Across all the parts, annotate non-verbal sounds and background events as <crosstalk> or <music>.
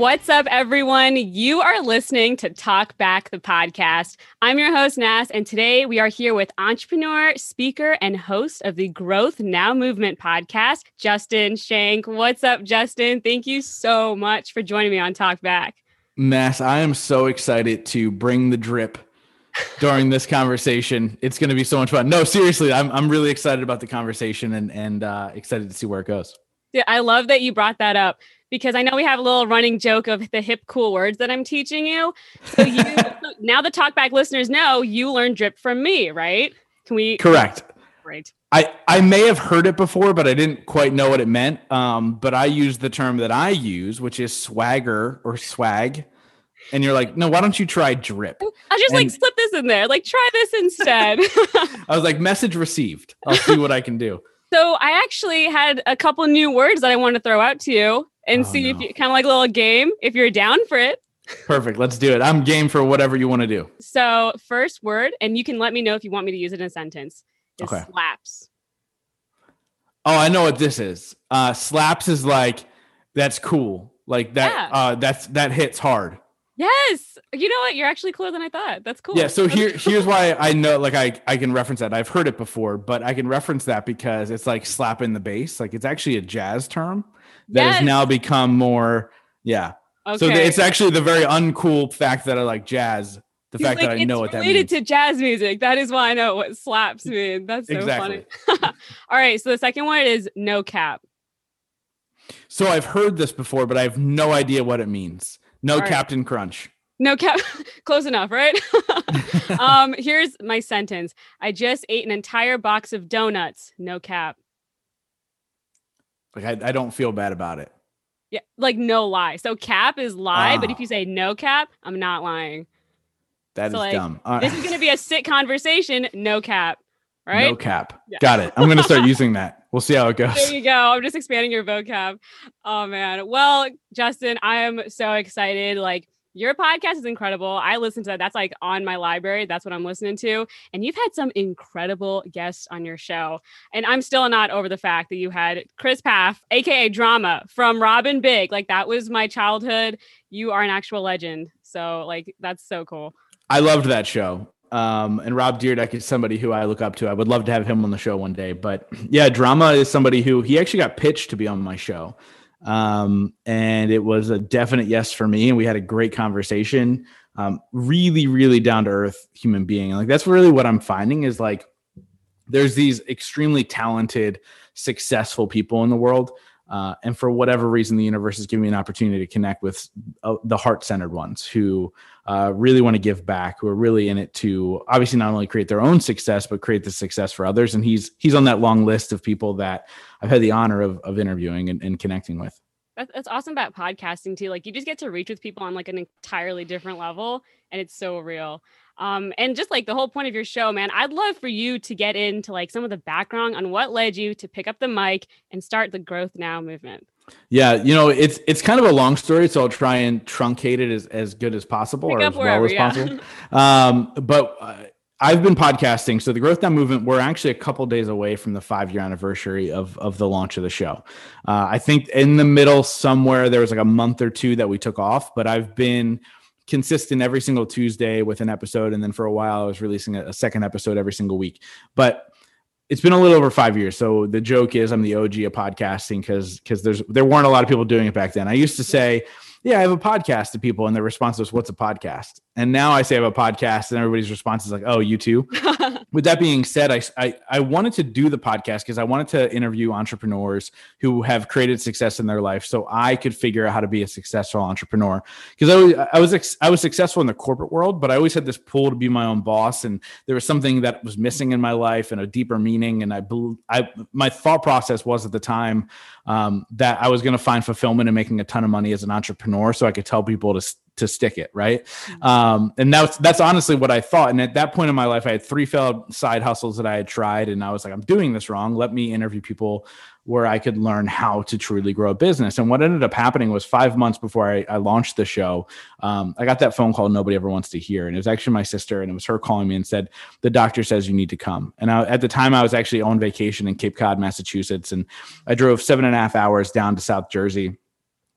What's up, everyone? You are listening to Talk Back the podcast. I'm your host, Nas, and today we are here with entrepreneur, speaker, and host of the Growth Now Movement podcast, Justin Shank. What's up, Justin? Thank you so much for joining me on Talk Back. Nas, I am so excited to bring the drip during this conversation. It's going to be so much fun. No, seriously, I'm, I'm really excited about the conversation and, and uh, excited to see where it goes. Yeah, I love that you brought that up because I know we have a little running joke of the hip cool words that I'm teaching you. So you <laughs> now the talkback listeners know you learned drip from me, right? Can we Correct. Great. I, I may have heard it before, but I didn't quite know what it meant. Um, but I use the term that I use, which is swagger or swag. And you're like, no, why don't you try drip? I'll just and like slip this in there. Like, try this instead. <laughs> I was like, message received. I'll see what I can do. <laughs> So I actually had a couple new words that I want to throw out to you and oh, see no. if you kind of like a little game, if you're down for it. Perfect. Let's do it. I'm game for whatever you want to do. So, first word, and you can let me know if you want me to use it in a sentence, is okay. slaps. Oh, I know what this is. Uh, slaps is like that's cool. Like that. Yeah. Uh, that's that hits hard. Yes. You know what? You're actually cooler than I thought. That's cool. Yeah. So here, here's why <laughs> I know, like, I, I can reference that. I've heard it before, but I can reference that because it's like slapping the bass. Like, it's actually a jazz term that yes. has now become more, yeah. Okay. So it's actually the very uncool fact that I like jazz. The He's fact like, that I know what that means. related to jazz music. That is why I know what slaps mean. That's so exactly. funny. <laughs> All right. So the second one is no cap. So I've heard this before, but I have no idea what it means. No right. Captain Crunch. No cap. <laughs> Close enough, right? <laughs> um, here's my sentence. I just ate an entire box of donuts. No cap. Like I, I don't feel bad about it. Yeah, like no lie. So cap is lie, but if ah. you say no cap, I'm not lying. That so is like, dumb. Uh, this is gonna be a sick conversation. No cap. Right? No cap. Yeah. Got it. I'm gonna start using that. We'll see how it goes. There you go. I'm just expanding your vocab. Oh man. Well, Justin, I am so excited. Like your podcast is incredible. I listen to that. That's like on my library. That's what I'm listening to. And you've had some incredible guests on your show. And I'm still not over the fact that you had Chris Pfaff, aka Drama from Rob & Big. Like that was my childhood. You are an actual legend. So like that's so cool. I loved that show. Um, and Rob Dyrdek is somebody who I look up to. I would love to have him on the show one day. But yeah, Drama is somebody who he actually got pitched to be on my show. Um, and it was a definite yes for me. And we had a great conversation. Um, really, really down to earth human being. Like that's really what I'm finding is like there's these extremely talented, successful people in the world. Uh, and for whatever reason, the universe is giving me an opportunity to connect with uh, the heart centered ones who uh, really want to give back, who are really in it to obviously not only create their own success, but create the success for others. And he's he's on that long list of people that I've had the honor of, of interviewing and, and connecting with. That's, awesome about podcasting too. Like you just get to reach with people on like an entirely different level, and it's so real. Um, and just like the whole point of your show, man, I'd love for you to get into like some of the background on what led you to pick up the mic and start the Growth Now movement. Yeah, you know, it's it's kind of a long story, so I'll try and truncate it as, as good as possible pick or as wherever, well as yeah. possible. Um, but uh, I've been podcasting. So the Growth Now movement, we're actually a couple days away from the five year anniversary of of the launch of the show. Uh, I think in the middle somewhere there was like a month or two that we took off, but I've been consistent every single Tuesday with an episode. And then for a while, I was releasing a, a second episode every single week. But it's been a little over five years. So the joke is I'm the OG of podcasting because because there's there weren't a lot of people doing it back then. I used to say, yeah, I have a podcast to people, and their response was, "What's a podcast?" And now I say I have a podcast, and everybody's response is like, "Oh, you too." <laughs> With that being said, I, I, I wanted to do the podcast because I wanted to interview entrepreneurs who have created success in their life, so I could figure out how to be a successful entrepreneur. Because I was I was I was successful in the corporate world, but I always had this pull to be my own boss, and there was something that was missing in my life and a deeper meaning. And I, I my thought process was at the time um, that I was going to find fulfillment in making a ton of money as an entrepreneur, so I could tell people to to stick it right? Mm-hmm. um, and that's that's honestly what i thought. And at that point in my life i had three failed side hustles that i had tried and i was like i'm doing this wrong. Let me interview people where i could learn how to truly grow a business. And what ended up happening was five months before i, I launched the show um, i got that phone call nobody ever wants to hear. And it was actually my sister and it was her calling me and said the doctor says you need to come. And I, at the time i was actually on vacation in cape cod massachusetts and i drove seven and a half hours down to south jersey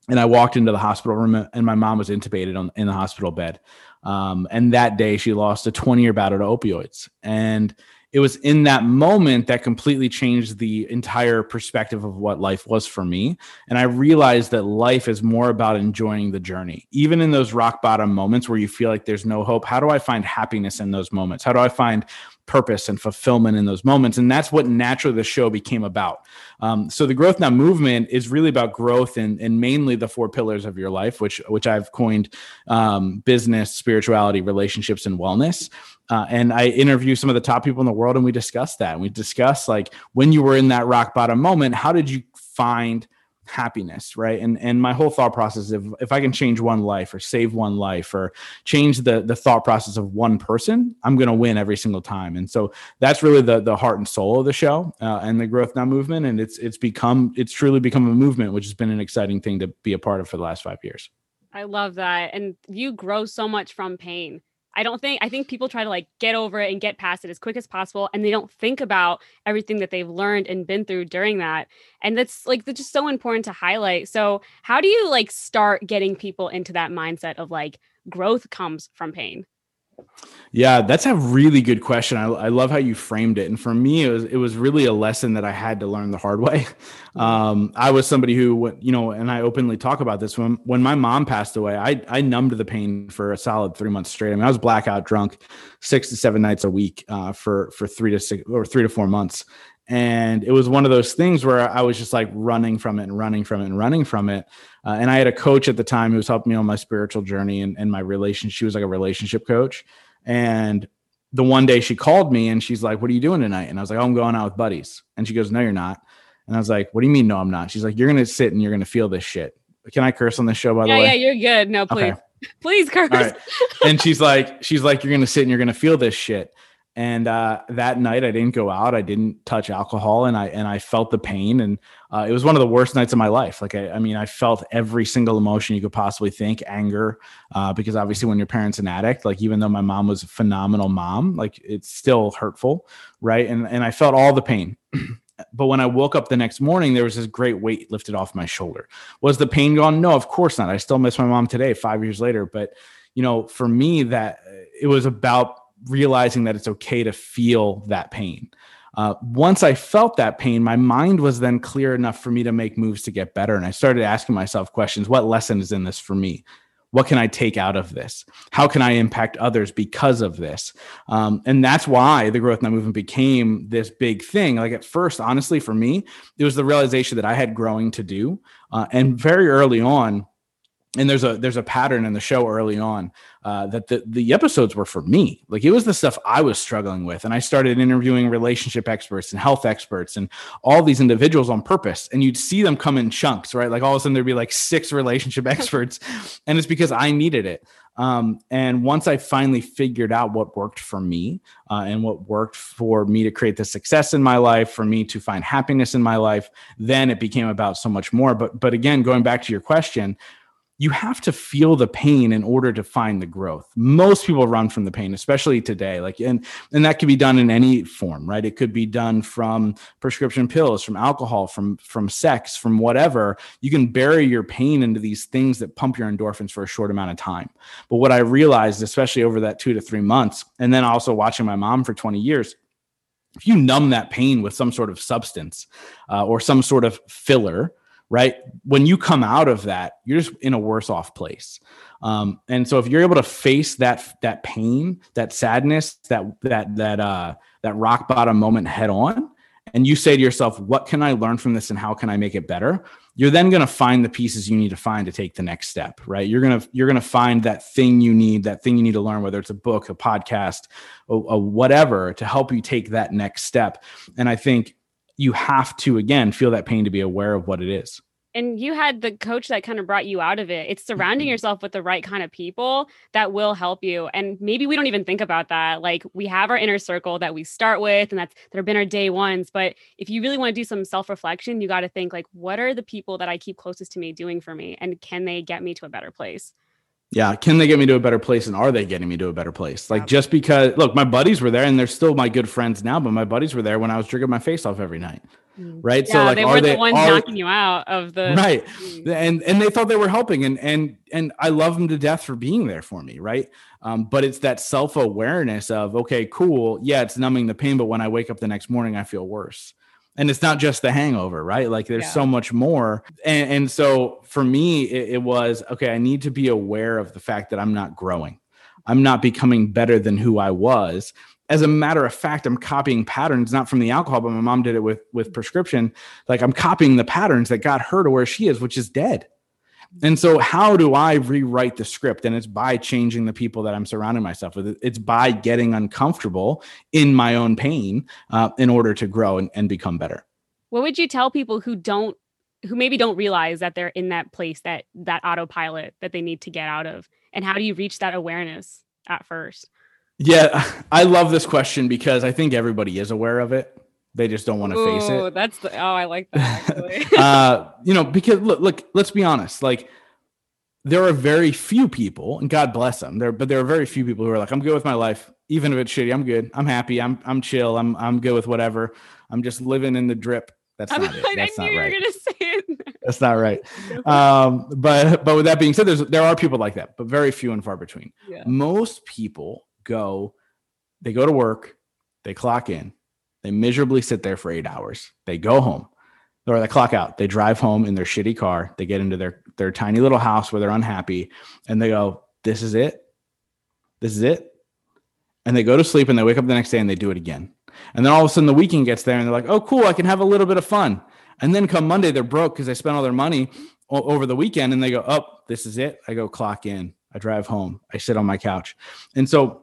and I walked into the hospital room, and my mom was intubated on, in the hospital bed. Um, and that day, she lost a 20 year battle to opioids. And it was in that moment that completely changed the entire perspective of what life was for me. And I realized that life is more about enjoying the journey. Even in those rock bottom moments where you feel like there's no hope, how do I find happiness in those moments? How do I find purpose and fulfillment in those moments. And that's what naturally the show became about. Um, so the Growth Now movement is really about growth and, in mainly the four pillars of your life, which which I've coined um, business, spirituality, relationships, and wellness. Uh, and I interview some of the top people in the world, and we discuss that. And we discuss like when you were in that rock bottom moment, how did you find happiness right? And and my whole thought process if if i can change one life or save one life or change the the thought process of one person i'm going to win every single time. And so that's really the the heart and soul of the show uh, and the growth now movement. And it's it's become it's truly become a movement which has been an exciting thing to be a part of for the last five years. I love that. And you grow so much from pain I don't think I think people try to like get over it and get past it as quick as possible and they don't think about everything that they've learned and been through during that. And that's like that's just so important to highlight. So, how do you like start getting people into that mindset of like growth comes from pain? Yeah, that's a really good question. I, I, love how you framed it. And for me, it was it was really a lesson that I had to learn the hard way. <laughs> Um, I was somebody who, you know, and I openly talk about this. When when my mom passed away, I I numbed the pain for a solid three months straight. I mean, I was blackout drunk six to seven nights a week uh, for for three to six or three to four months. And it was one of those things where I was just like running from it and running from it and running from it. Uh, and I had a coach at the time who was helping me on my spiritual journey and, and my relationship. She was like a relationship coach. And the one day she called me and she's like, What are you doing tonight? And I was like, Oh, I'm going out with buddies. And she goes, No, you're not. And I was like, What do you mean? No, I'm not. She's like, You're going to sit and you're going to feel this shit. Can I curse on this show, by yeah, the way? Yeah, you're good. No, please. Okay. <laughs> please curse. Right. And <laughs> she's like, She's like, You're going to sit and you're going to feel this shit. And uh, that night, I didn't go out. I didn't touch alcohol, and I and I felt the pain. And uh, it was one of the worst nights of my life. Like I, I mean, I felt every single emotion you could possibly think. Anger, uh, because obviously, when your parents an addict, like even though my mom was a phenomenal mom, like it's still hurtful, right? And and I felt all the pain. <clears throat> but when I woke up the next morning, there was this great weight lifted off my shoulder. Was the pain gone? No, of course not. I still miss my mom today, five years later. But you know, for me, that it was about realizing that it's okay to feel that pain. Uh, once I felt that pain, my mind was then clear enough for me to make moves to get better. And I started asking myself questions What lesson is in this for me? What can I take out of this? How can I impact others because of this? Um, and that's why the Growth Now movement became this big thing. Like at first, honestly, for me, it was the realization that I had growing to do. Uh, and very early on, and there's a there's a pattern in the show early on uh, that the the episodes were for me. Like it was the stuff I was struggling with, and I started interviewing relationship experts and health experts and all these individuals on purpose. And you'd see them come in chunks, right? Like all of a sudden there'd be like six relationship <laughs> experts, and it's because I needed it. Um, and once I finally figured out what worked for me uh, and what worked for me to create the success in my life, for me to find happiness in my life, then it became about so much more. But but again, going back to your question you have to feel the pain in order to find the growth. Most people run from the pain, especially today. Like, and and that can be done in any form, right? It could be done from prescription pills, from alcohol, from from sex, from whatever. You can bury your pain into these things that pump your endorphins for a short amount of time. But what I realized, especially over that two to three months, and then also watching my mom for 20 years, if you numb that pain with some sort of substance uh, or some sort of filler, right? When you come out of that, you're just in a worse off place. Um, and so if you're able to face that that pain, that sadness, that that that uh, that rock bottom moment head on, and you say to yourself, "What can I learn from this, and how can I make it better?" You're then going to find the pieces you need to find to take the next step, right? You're gonna you're gonna find that thing you need, that thing you need to learn, whether it's a book, a podcast, a, a whatever, to help you take that next step. And I think you have to again feel that pain to be aware of what it is. And you had the coach that kind of brought you out of it. It's surrounding mm-hmm. yourself with the right kind of people that will help you. And maybe we don't even think about that. Like we have our inner circle that we start with and that's that have been our day ones. But if you really want to do some self-reflection you got to think like what are the people that i keep closest to me doing for me? And can they get me to a better place Yeah. Can they get me to a better place? And are they getting me to a better place? Like just because, look, my buddies were there and they're still my good friends now, but my buddies were there when I was drinking my face off every night. Mm. Right. Yeah, so like, they were the ones are, knocking you out of the right. Mm. And and they thought they were helping, and and and I love them to death for being there for me. Right. Um, but it's that self awareness of okay, cool, yeah, it's numbing the pain, but when I wake up the next morning, I feel worse and it's not just the hangover right? Like there's yeah. so much more. And, and so for me it, it, was okay i need to be aware of the fact that i'm not growing. I'm not becoming better than who i was. As a matter of fact i'm copying patterns not from the alcohol but my mom did it with with prescription. Like i'm copying the patterns that got her to where she is which is dead and so, how do I rewrite the script? And it's by changing the people that I'm surrounding myself with. It's by getting uncomfortable in my own pain uh, in order to grow and, and become better. What would you tell people who don't, who maybe don't realize that they're in that place that that autopilot that they need to get out of? And how do you reach that awareness at first? Yeah, I love this question because I think everybody is aware of it. They just don't want to face it. That's the oh, I like that. <laughs> uh, you know, because look, look, let's be honest. Like, there are very few people, and God bless them. There, but there are very few people who are like, I'm good with my life, even if it's shitty. I'm good. I'm happy. I'm I'm chill. I'm I'm good with whatever. I'm just living in the drip. That's not it. That's I knew not right. were gonna say it. That's not right. <laughs> Um, but but with that being said, there's there are people like that, but very few and far between. Yeah. Most people go, they go to work, they clock in, they miserably sit there for eight hours. They go home or they clock out. They drive home in their shitty car. They get into their, their tiny little house where they're unhappy and they go, This is it. This is it. And they go to sleep and they wake up the next day and they do it again. And then all of a sudden the weekend gets there and they're like, Oh, cool. I can have a little bit of fun. And then come Monday, they're broke because they spent all their money over the weekend and they go, Oh, this is it. I go clock in. I drive home. I sit on my couch. And so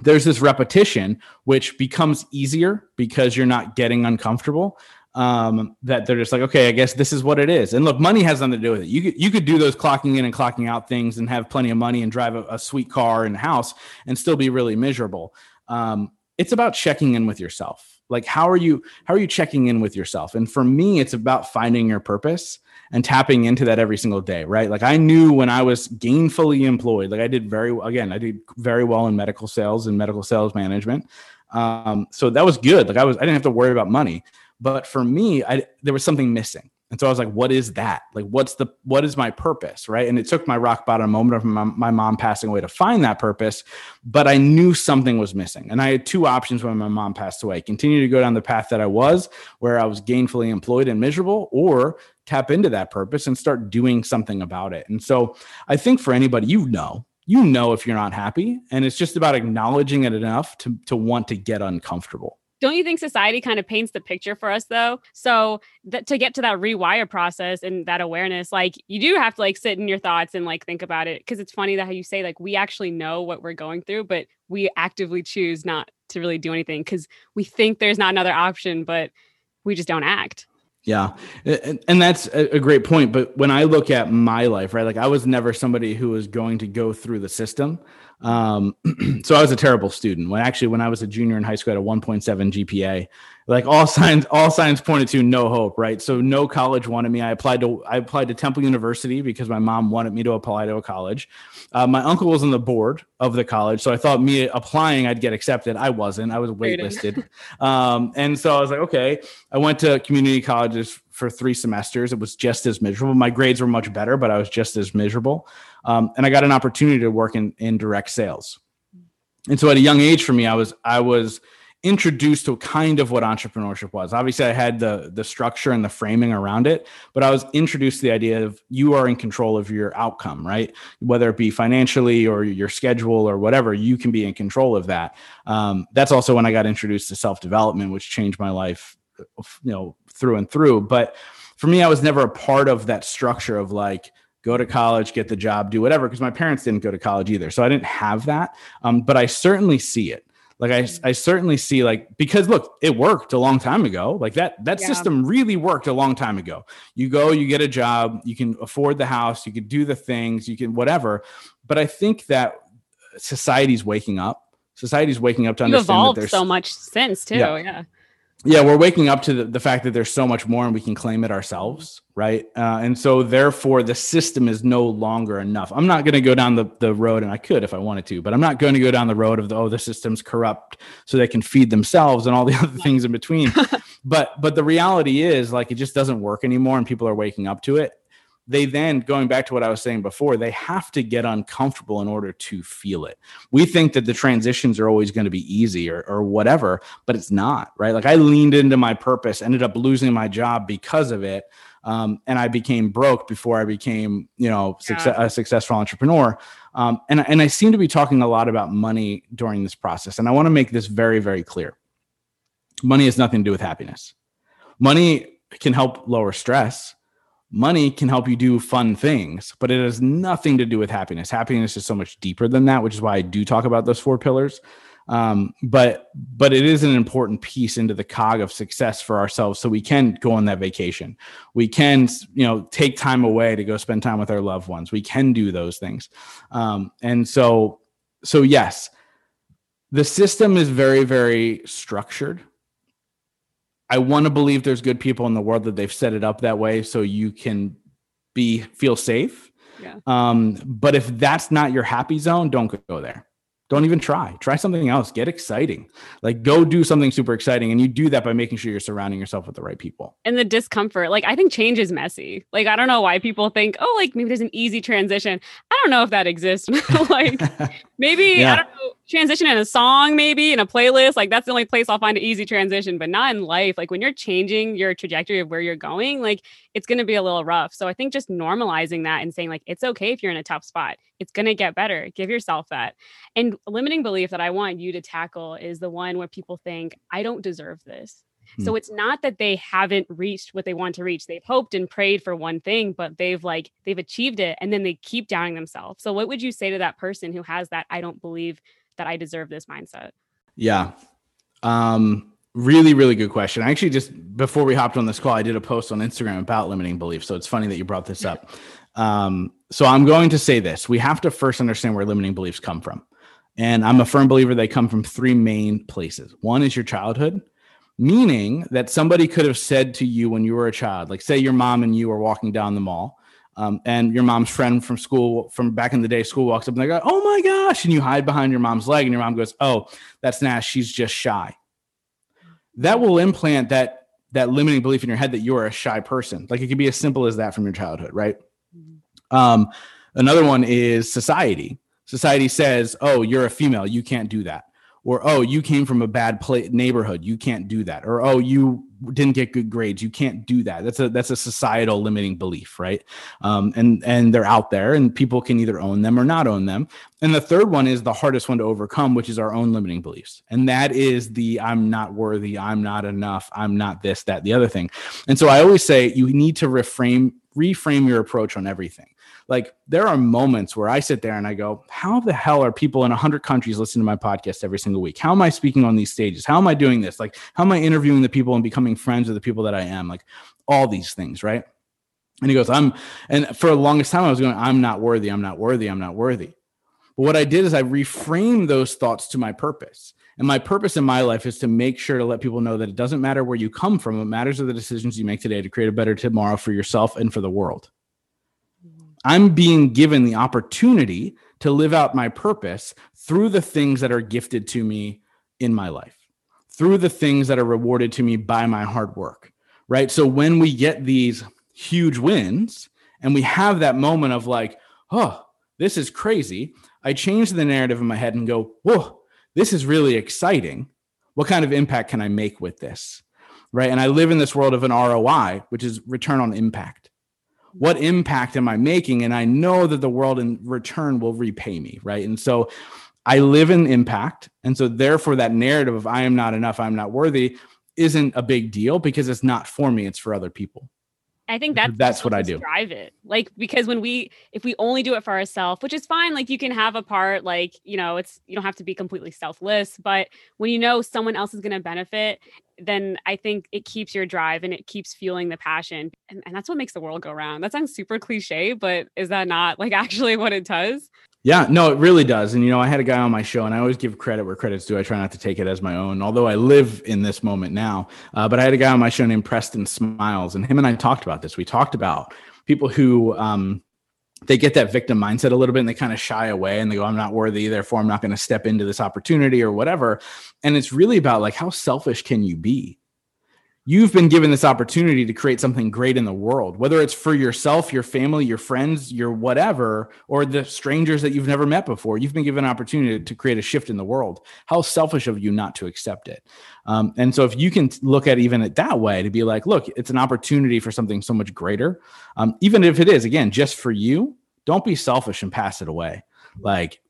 there's this repetition which becomes easier because you're not getting uncomfortable um, that they're just like okay i guess this is what it is. And look money has nothing to do with it. You could, you could do those clocking in and clocking out things and have plenty of money and drive a, a sweet car and house and still be really miserable. Um, it's about checking in with yourself. Like how are you how are you checking in with yourself? And for me it's about finding your purpose and tapping into that every single day, right? Like I knew when I was gainfully employed, like I did very again, I did very well in medical sales and medical sales management. Um, so that was good. Like I was, I didn't have to worry about money. But for me, I there was something missing. And so I was like, what is that? Like, what's the, what is my purpose? Right. And it took my rock bottom moment of my, my, mom passing away to find that purpose, but I knew something was missing. And I had two options when my mom passed away continue to go down the path that I was, where I was gainfully employed and miserable, or tap into that purpose and start doing something about it. And so I think for anybody, you know, you know if you're not happy and it's just about acknowledging it enough to to want to get uncomfortable. Don't you think society kind of paints the picture for us though? So that to get to that rewire process and that awareness like you do have to like sit in your thoughts and like think about it because it's funny that how you say like we actually know what we're going through but we actively choose not to really do anything because we think there's not another option but we just don't act yeah. And that's a great point. But when I look at my life, right, like I was never somebody who was going to go through the system. Um, <clears throat> so I was a terrible student. When actually, when I was a junior in high school, I had a 1.7 GPA. Like all <laughs> signs, all signs pointed to no hope, right? So no college wanted me. I applied to I applied to Temple University because my mom wanted me to apply to a college. Uh, my uncle was on the board of the college, so I thought me applying I'd get accepted. I wasn't. I was waitlisted, um, and so I was like, okay. I went to community colleges for three semesters. It was just as miserable. My grades were much better, but I was just as miserable. Um, and I got an opportunity to work in, in direct sales. And so at a young age for me, I was I was introduced to kind of what entrepreneurship was. Obviously, I had the the structure and the framing around it, but I was introduced to the idea of you are in control of your outcome, right? Whether it be financially or your schedule or whatever, you can be in control of that. Um, that's also when I got introduced to self development, which changed my life, you know, through and through. But for me, I was never a part of that structure of like go to college, get the job, do whatever, because my parents didn't go to college either. So I didn't have that. Um, but I certainly see it. Like I, I certainly see like because look, it worked a long time ago. Like that that yeah. system really worked a long time ago. You go, you get a job, you can afford the house, you can do the things, you can whatever. But I think that society's waking up. Society's waking up to you understand evolved that there's so much since too. Yeah. yeah yeah, we're waking up to the, the fact that there's so much more and we can claim it ourselves, right? Uh, and so therefore the system is no longer enough. I'm not going to go down the, the road, and I could if I wanted to, but I'm not going to go down the road of the, oh, the system's corrupt so they can feed themselves and all the <laughs> other things in between. <laughs> but but the reality is like it just doesn't work anymore and people are waking up to it they then going back to what i was saying before they have to get uncomfortable in order to feel it. We think that the transitions are always going to be easy or, or whatever but it's not right? Like i leaned into my purpose ended up losing my job because of it um, and i became broke before i became you know success, a successful entrepreneur. Um, and, and i seem to be talking a lot about money during this process and i want to make this very very clear. Money has nothing to do with happiness. Money can help lower stress money can help you do fun things, but it has nothing to do with happiness. Happiness is so much deeper than that, which is why I do talk about those four pillars. Um, but but it is an important piece into the cog of success for ourselves, so we can go on that vacation. We can you know take time away to go spend time with our loved ones. We can do those things, um, and so so yes, the system is very very structured I want to believe there's good people in the world that they've set it up that way so you can be feel safe. Yeah. Um, but if that's not your happy zone, don't go there. Don't even try. Try something else. Get exciting. Like go do something super exciting. And you do that by making sure you're surrounding yourself with the right people. And the discomfort. Like I think change is messy. Like I don't know why people think, oh, like maybe there's an easy transition. I don't know if that exists. <laughs> like <laughs> maybe yeah. I don't know transition in a song, maybe in a playlist. Like that's the only place I'll find an easy transition, but not in life. Like when you're changing your trajectory of where you're going, like it's going to be a little rough. So I think just normalizing that and saying, like, it's okay if you're in a tough spot, it's going to get better. Give yourself that. And limiting belief that I want you to tackle is the one where people think, I don't deserve this. So hmm. it's not that they haven't reached what they want to reach. They've hoped and prayed for one thing, but they've like they've achieved it and then they keep doubting themselves. So what would you say to that person who has that I don't believe that I deserve this mindset? Yeah. Um, really, really good question. I actually just before we hopped on this call, I did a post on Instagram about limiting beliefs. So it's funny that you brought this up. Um, so I'm going to say this: we have to first understand where limiting beliefs come from, and I'm a firm believer they come from three main places. One is your childhood, meaning that somebody could have said to you when you were a child, like say your mom and you were walking down the mall, um, and your mom's friend from school from back in the day school walks up and they go oh my gosh and you hide behind your mom's leg and your mom goes oh that's nash she's just shy. That will implant that that limiting belief in your head that you're a shy person. Like it can be as simple as that from your childhood right? Mm-hmm. um, another one is society. Society says oh you're a female. You can't do that. Or oh you came from a bad play- neighborhood. You can't do that. Or oh you didn't get good grades. You can't do that. That's a that's a societal limiting belief right? Um, and and they're out there and people can either own them or not own them. And the third one is the hardest one to overcome which is our own limiting beliefs. And that is the i'm not worthy i'm not enough i'm not this that the other thing. And so i always say you need to reframe reframe your approach on everything like there are moments where I sit there and I go, how the hell are people in 100 countries listening to my podcast every single week? How am I speaking on these stages? How am I doing this? Like, how am I interviewing the people and becoming friends with the people that I am? Like, all these things, right? And he goes, I'm, and for the longest time, I was going, I'm not worthy, I'm not worthy, I'm not worthy. But what I did is I reframed those thoughts to my purpose. And my purpose in my life is to make sure to let people know that it doesn't matter where you come from. It matters are the decisions you make today to create a better tomorrow for yourself and for the world. I'm being given the opportunity to live out my purpose through the things that are gifted to me in my life, through the things that are rewarded to me by my hard work. Right. So when we get these huge wins and we have that moment of like, oh, this is crazy, I change the narrative in my head and go, whoa, this is really exciting. What kind of impact can I make with this? Right. And I live in this world of an ROI, which is return on impact what impact am I making? And I know that the world in return will repay me, right? And so I live in impact. And so therefore that narrative of I am not enough, I'm not worthy isn't a big deal because it's not for me, it's for other people. I think that's that's what I do. Drive it, like because when we if we only do it for ourselves, which is fine. Like you can have a part, like you know, it's you don't have to be completely selfless. But when you know someone else is going to benefit, then I think it keeps your drive and it keeps fueling the passion, and, and that's what makes the world go round. That sounds super cliche, but is that not like <laughs> actually what it does? Yeah, no, it really does. And you know, I had a guy on my show, and I always give credit where credit's due. I try not to take it as my own, although I live in this moment now. Uh, but I had a guy on my show named Preston Smiles, and him and I talked about this. We talked about people who um, they get that victim mindset a little bit, and they kind of shy away, and they go, "I'm not worthy, therefore I'm not going to step into this opportunity or whatever." And it's really about like how selfish can you be? You've been given this opportunity to create something great in the world, whether it's for yourself, your family, your friends, your whatever, or the strangers that you've never met before. You've been given an opportunity to create a shift in the world. How selfish of you not to accept it. Um, and so, if you can look at even it that way, to be like, look, it's an opportunity for something so much greater, um, even if it is again just for you. Don't be selfish and pass it away. Like,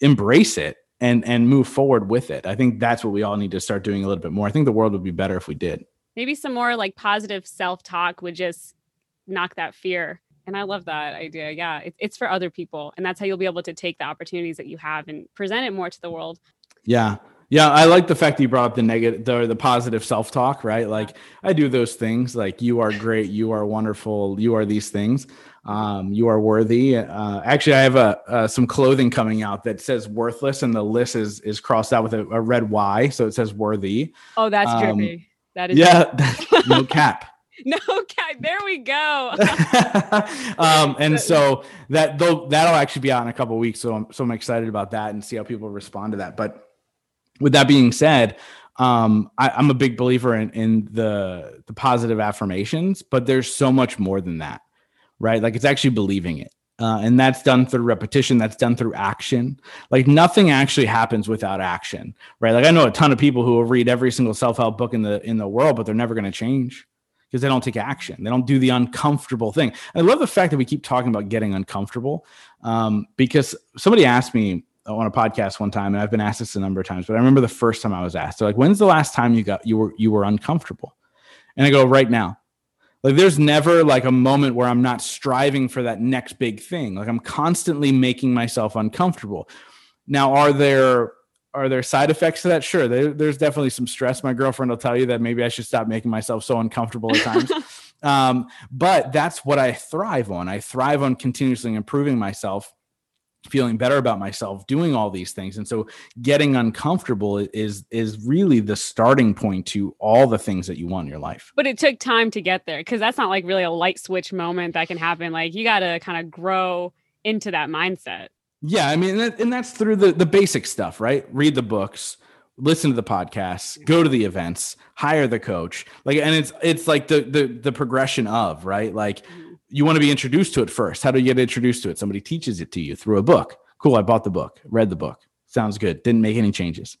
embrace it and and move forward with it. I think that's what we all need to start doing a little bit more. I think the world would be better if we did maybe some more like positive self-talk would just knock that fear and i love that idea yeah it, it's for other people and that's how you'll be able to take the opportunities that you have and present it more to the world yeah yeah i like the fact that you brought up the negative the, the positive self-talk right like i do those things like you are great you are wonderful you are these things um, you are worthy. Uh, actually, I have a uh, some clothing coming out that says worthless, and the list is is crossed out with a, a red Y, so it says worthy. Oh, that's um, trippy. That is yeah, <laughs> <laughs> no cap. no cap. There we go. <laughs> um, and so that though that'll actually be out in a couple weeks. So I'm so I'm excited about that and see how people respond to that. But with that being said, um, I, am a big believer in in the the positive affirmations, but there's so much more than that, right? Like it's actually believing it. Uh, and that's done through repetition that's done through action. Like nothing actually happens without action right? Like i know a ton of people who will read every single self-help book in the in the world but they're never going to change because they don't take action. They don't do the uncomfortable thing. I love the fact that we keep talking about getting uncomfortable um, because somebody asked me on a podcast one time and i've been asked this a number of times but i remember the first time i was asked. They're like when's the last time you got you were you were uncomfortable? And i go right now like there's never like a moment where I'm not striving for that next big thing. Like I'm constantly making myself uncomfortable. Now, are there are there side effects to that? Sure, there, there's definitely some stress. My girlfriend will tell you that maybe I should stop making myself so uncomfortable at times. <laughs> um, but that's what I thrive on. I thrive on continuously improving myself feeling better about myself doing all these things. And so getting uncomfortable is is really the starting point to all the things that you want in your life. But it took time to get there because that's not like really a light switch moment that can happen. Like you got to kind of grow into that mindset. Yeah i mean and that's through the the basic stuff right? Read the books listen to the podcasts go to the events hire the coach. Like and it's it's like the the the progression of right? Like mm-hmm you want to be introduced to it first. How do you get introduced to it? Somebody teaches it to you through a book. Cool. I bought the book, read the book. Sounds good. Didn't make any changes.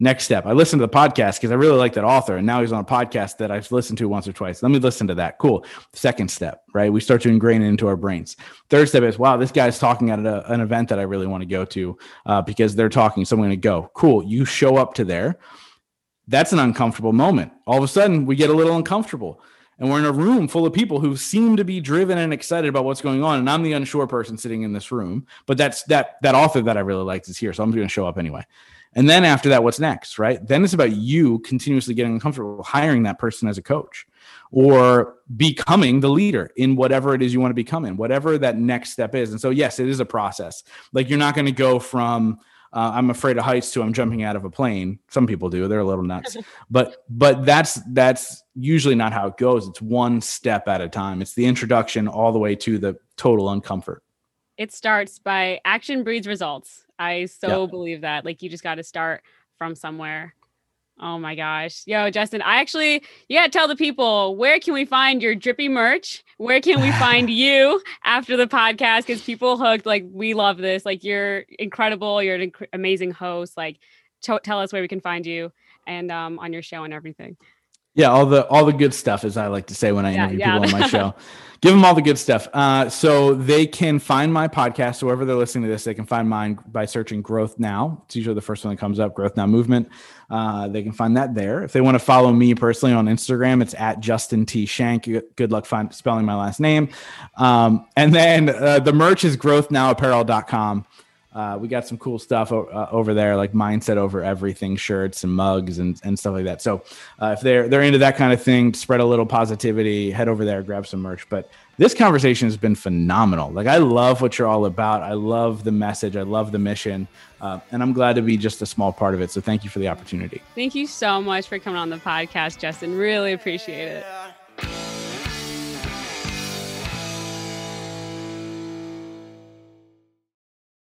Next step, I listened to the podcast because I really like that author. And now he's on a podcast that I've listened to once or twice. Let me listen to that. Cool. Second step, right? We start to ingrain it into our brains. Third step is, wow, this guy's talking at a, an event that I really want to go to uh, because they're talking. So I'm going to go. Cool. You show up to there. That's an uncomfortable moment. All of a sudden, we get a little uncomfortable and we're in a room full of people who seem to be driven and excited about what's going on. And i'm the unsure person sitting in this room but that's that that author that i really liked is here so i'm going to show up anyway. And then after that what's next right? Then it's about you continuously getting uncomfortable hiring that person as a coach or becoming the leader in whatever it is you want to become in whatever that next step is. And so yes it is a process. Like you're not going to go from uh, I'm afraid of heights too. I'm jumping out of a plane. Some people do. They're a little nuts, but but that's that's usually not how it goes. It's one step at a time. It's the introduction all the way to the total uncomfort. It starts by action breeds results. I so yep. believe that. Like you just got to start from somewhere. Oh my gosh. Yo, Justin, I actually, yeah, tell the people where can we find your drippy merch? Where can we find <laughs> you after the podcast? Because people hooked, like, we love this. Like, you're incredible. You're an inc- amazing host. Like, t- tell us where we can find you and um, on your show and everything. Yeah, all the all the good stuff, as I like to say when I interview yeah, yeah. people on my <laughs> show. Give them all the good stuff. Uh, so they can find my podcast, whoever they're listening to this, they can find mine by searching Growth Now. It's usually the first one that comes up, Growth Now Movement. Uh, they can find that there. If they want to follow me personally on Instagram, it's at Justin T Shank. Good luck find, spelling my last name. Um, and then uh, the merch is growthnowapparel.com. Uh, we got some cool stuff o- uh, over there, like mindset over everything shirts and mugs and, and stuff like that. So uh, if they're they're into that kind of thing, spread a little positivity, head over there, grab some merch. But this conversation has been phenomenal. Like I love what you're all about. I love the message. I love the mission. Uh, and I'm glad to be just a small part of it. So thank you for the opportunity. Thank you so much for coming on the podcast, Justin. Really appreciate it.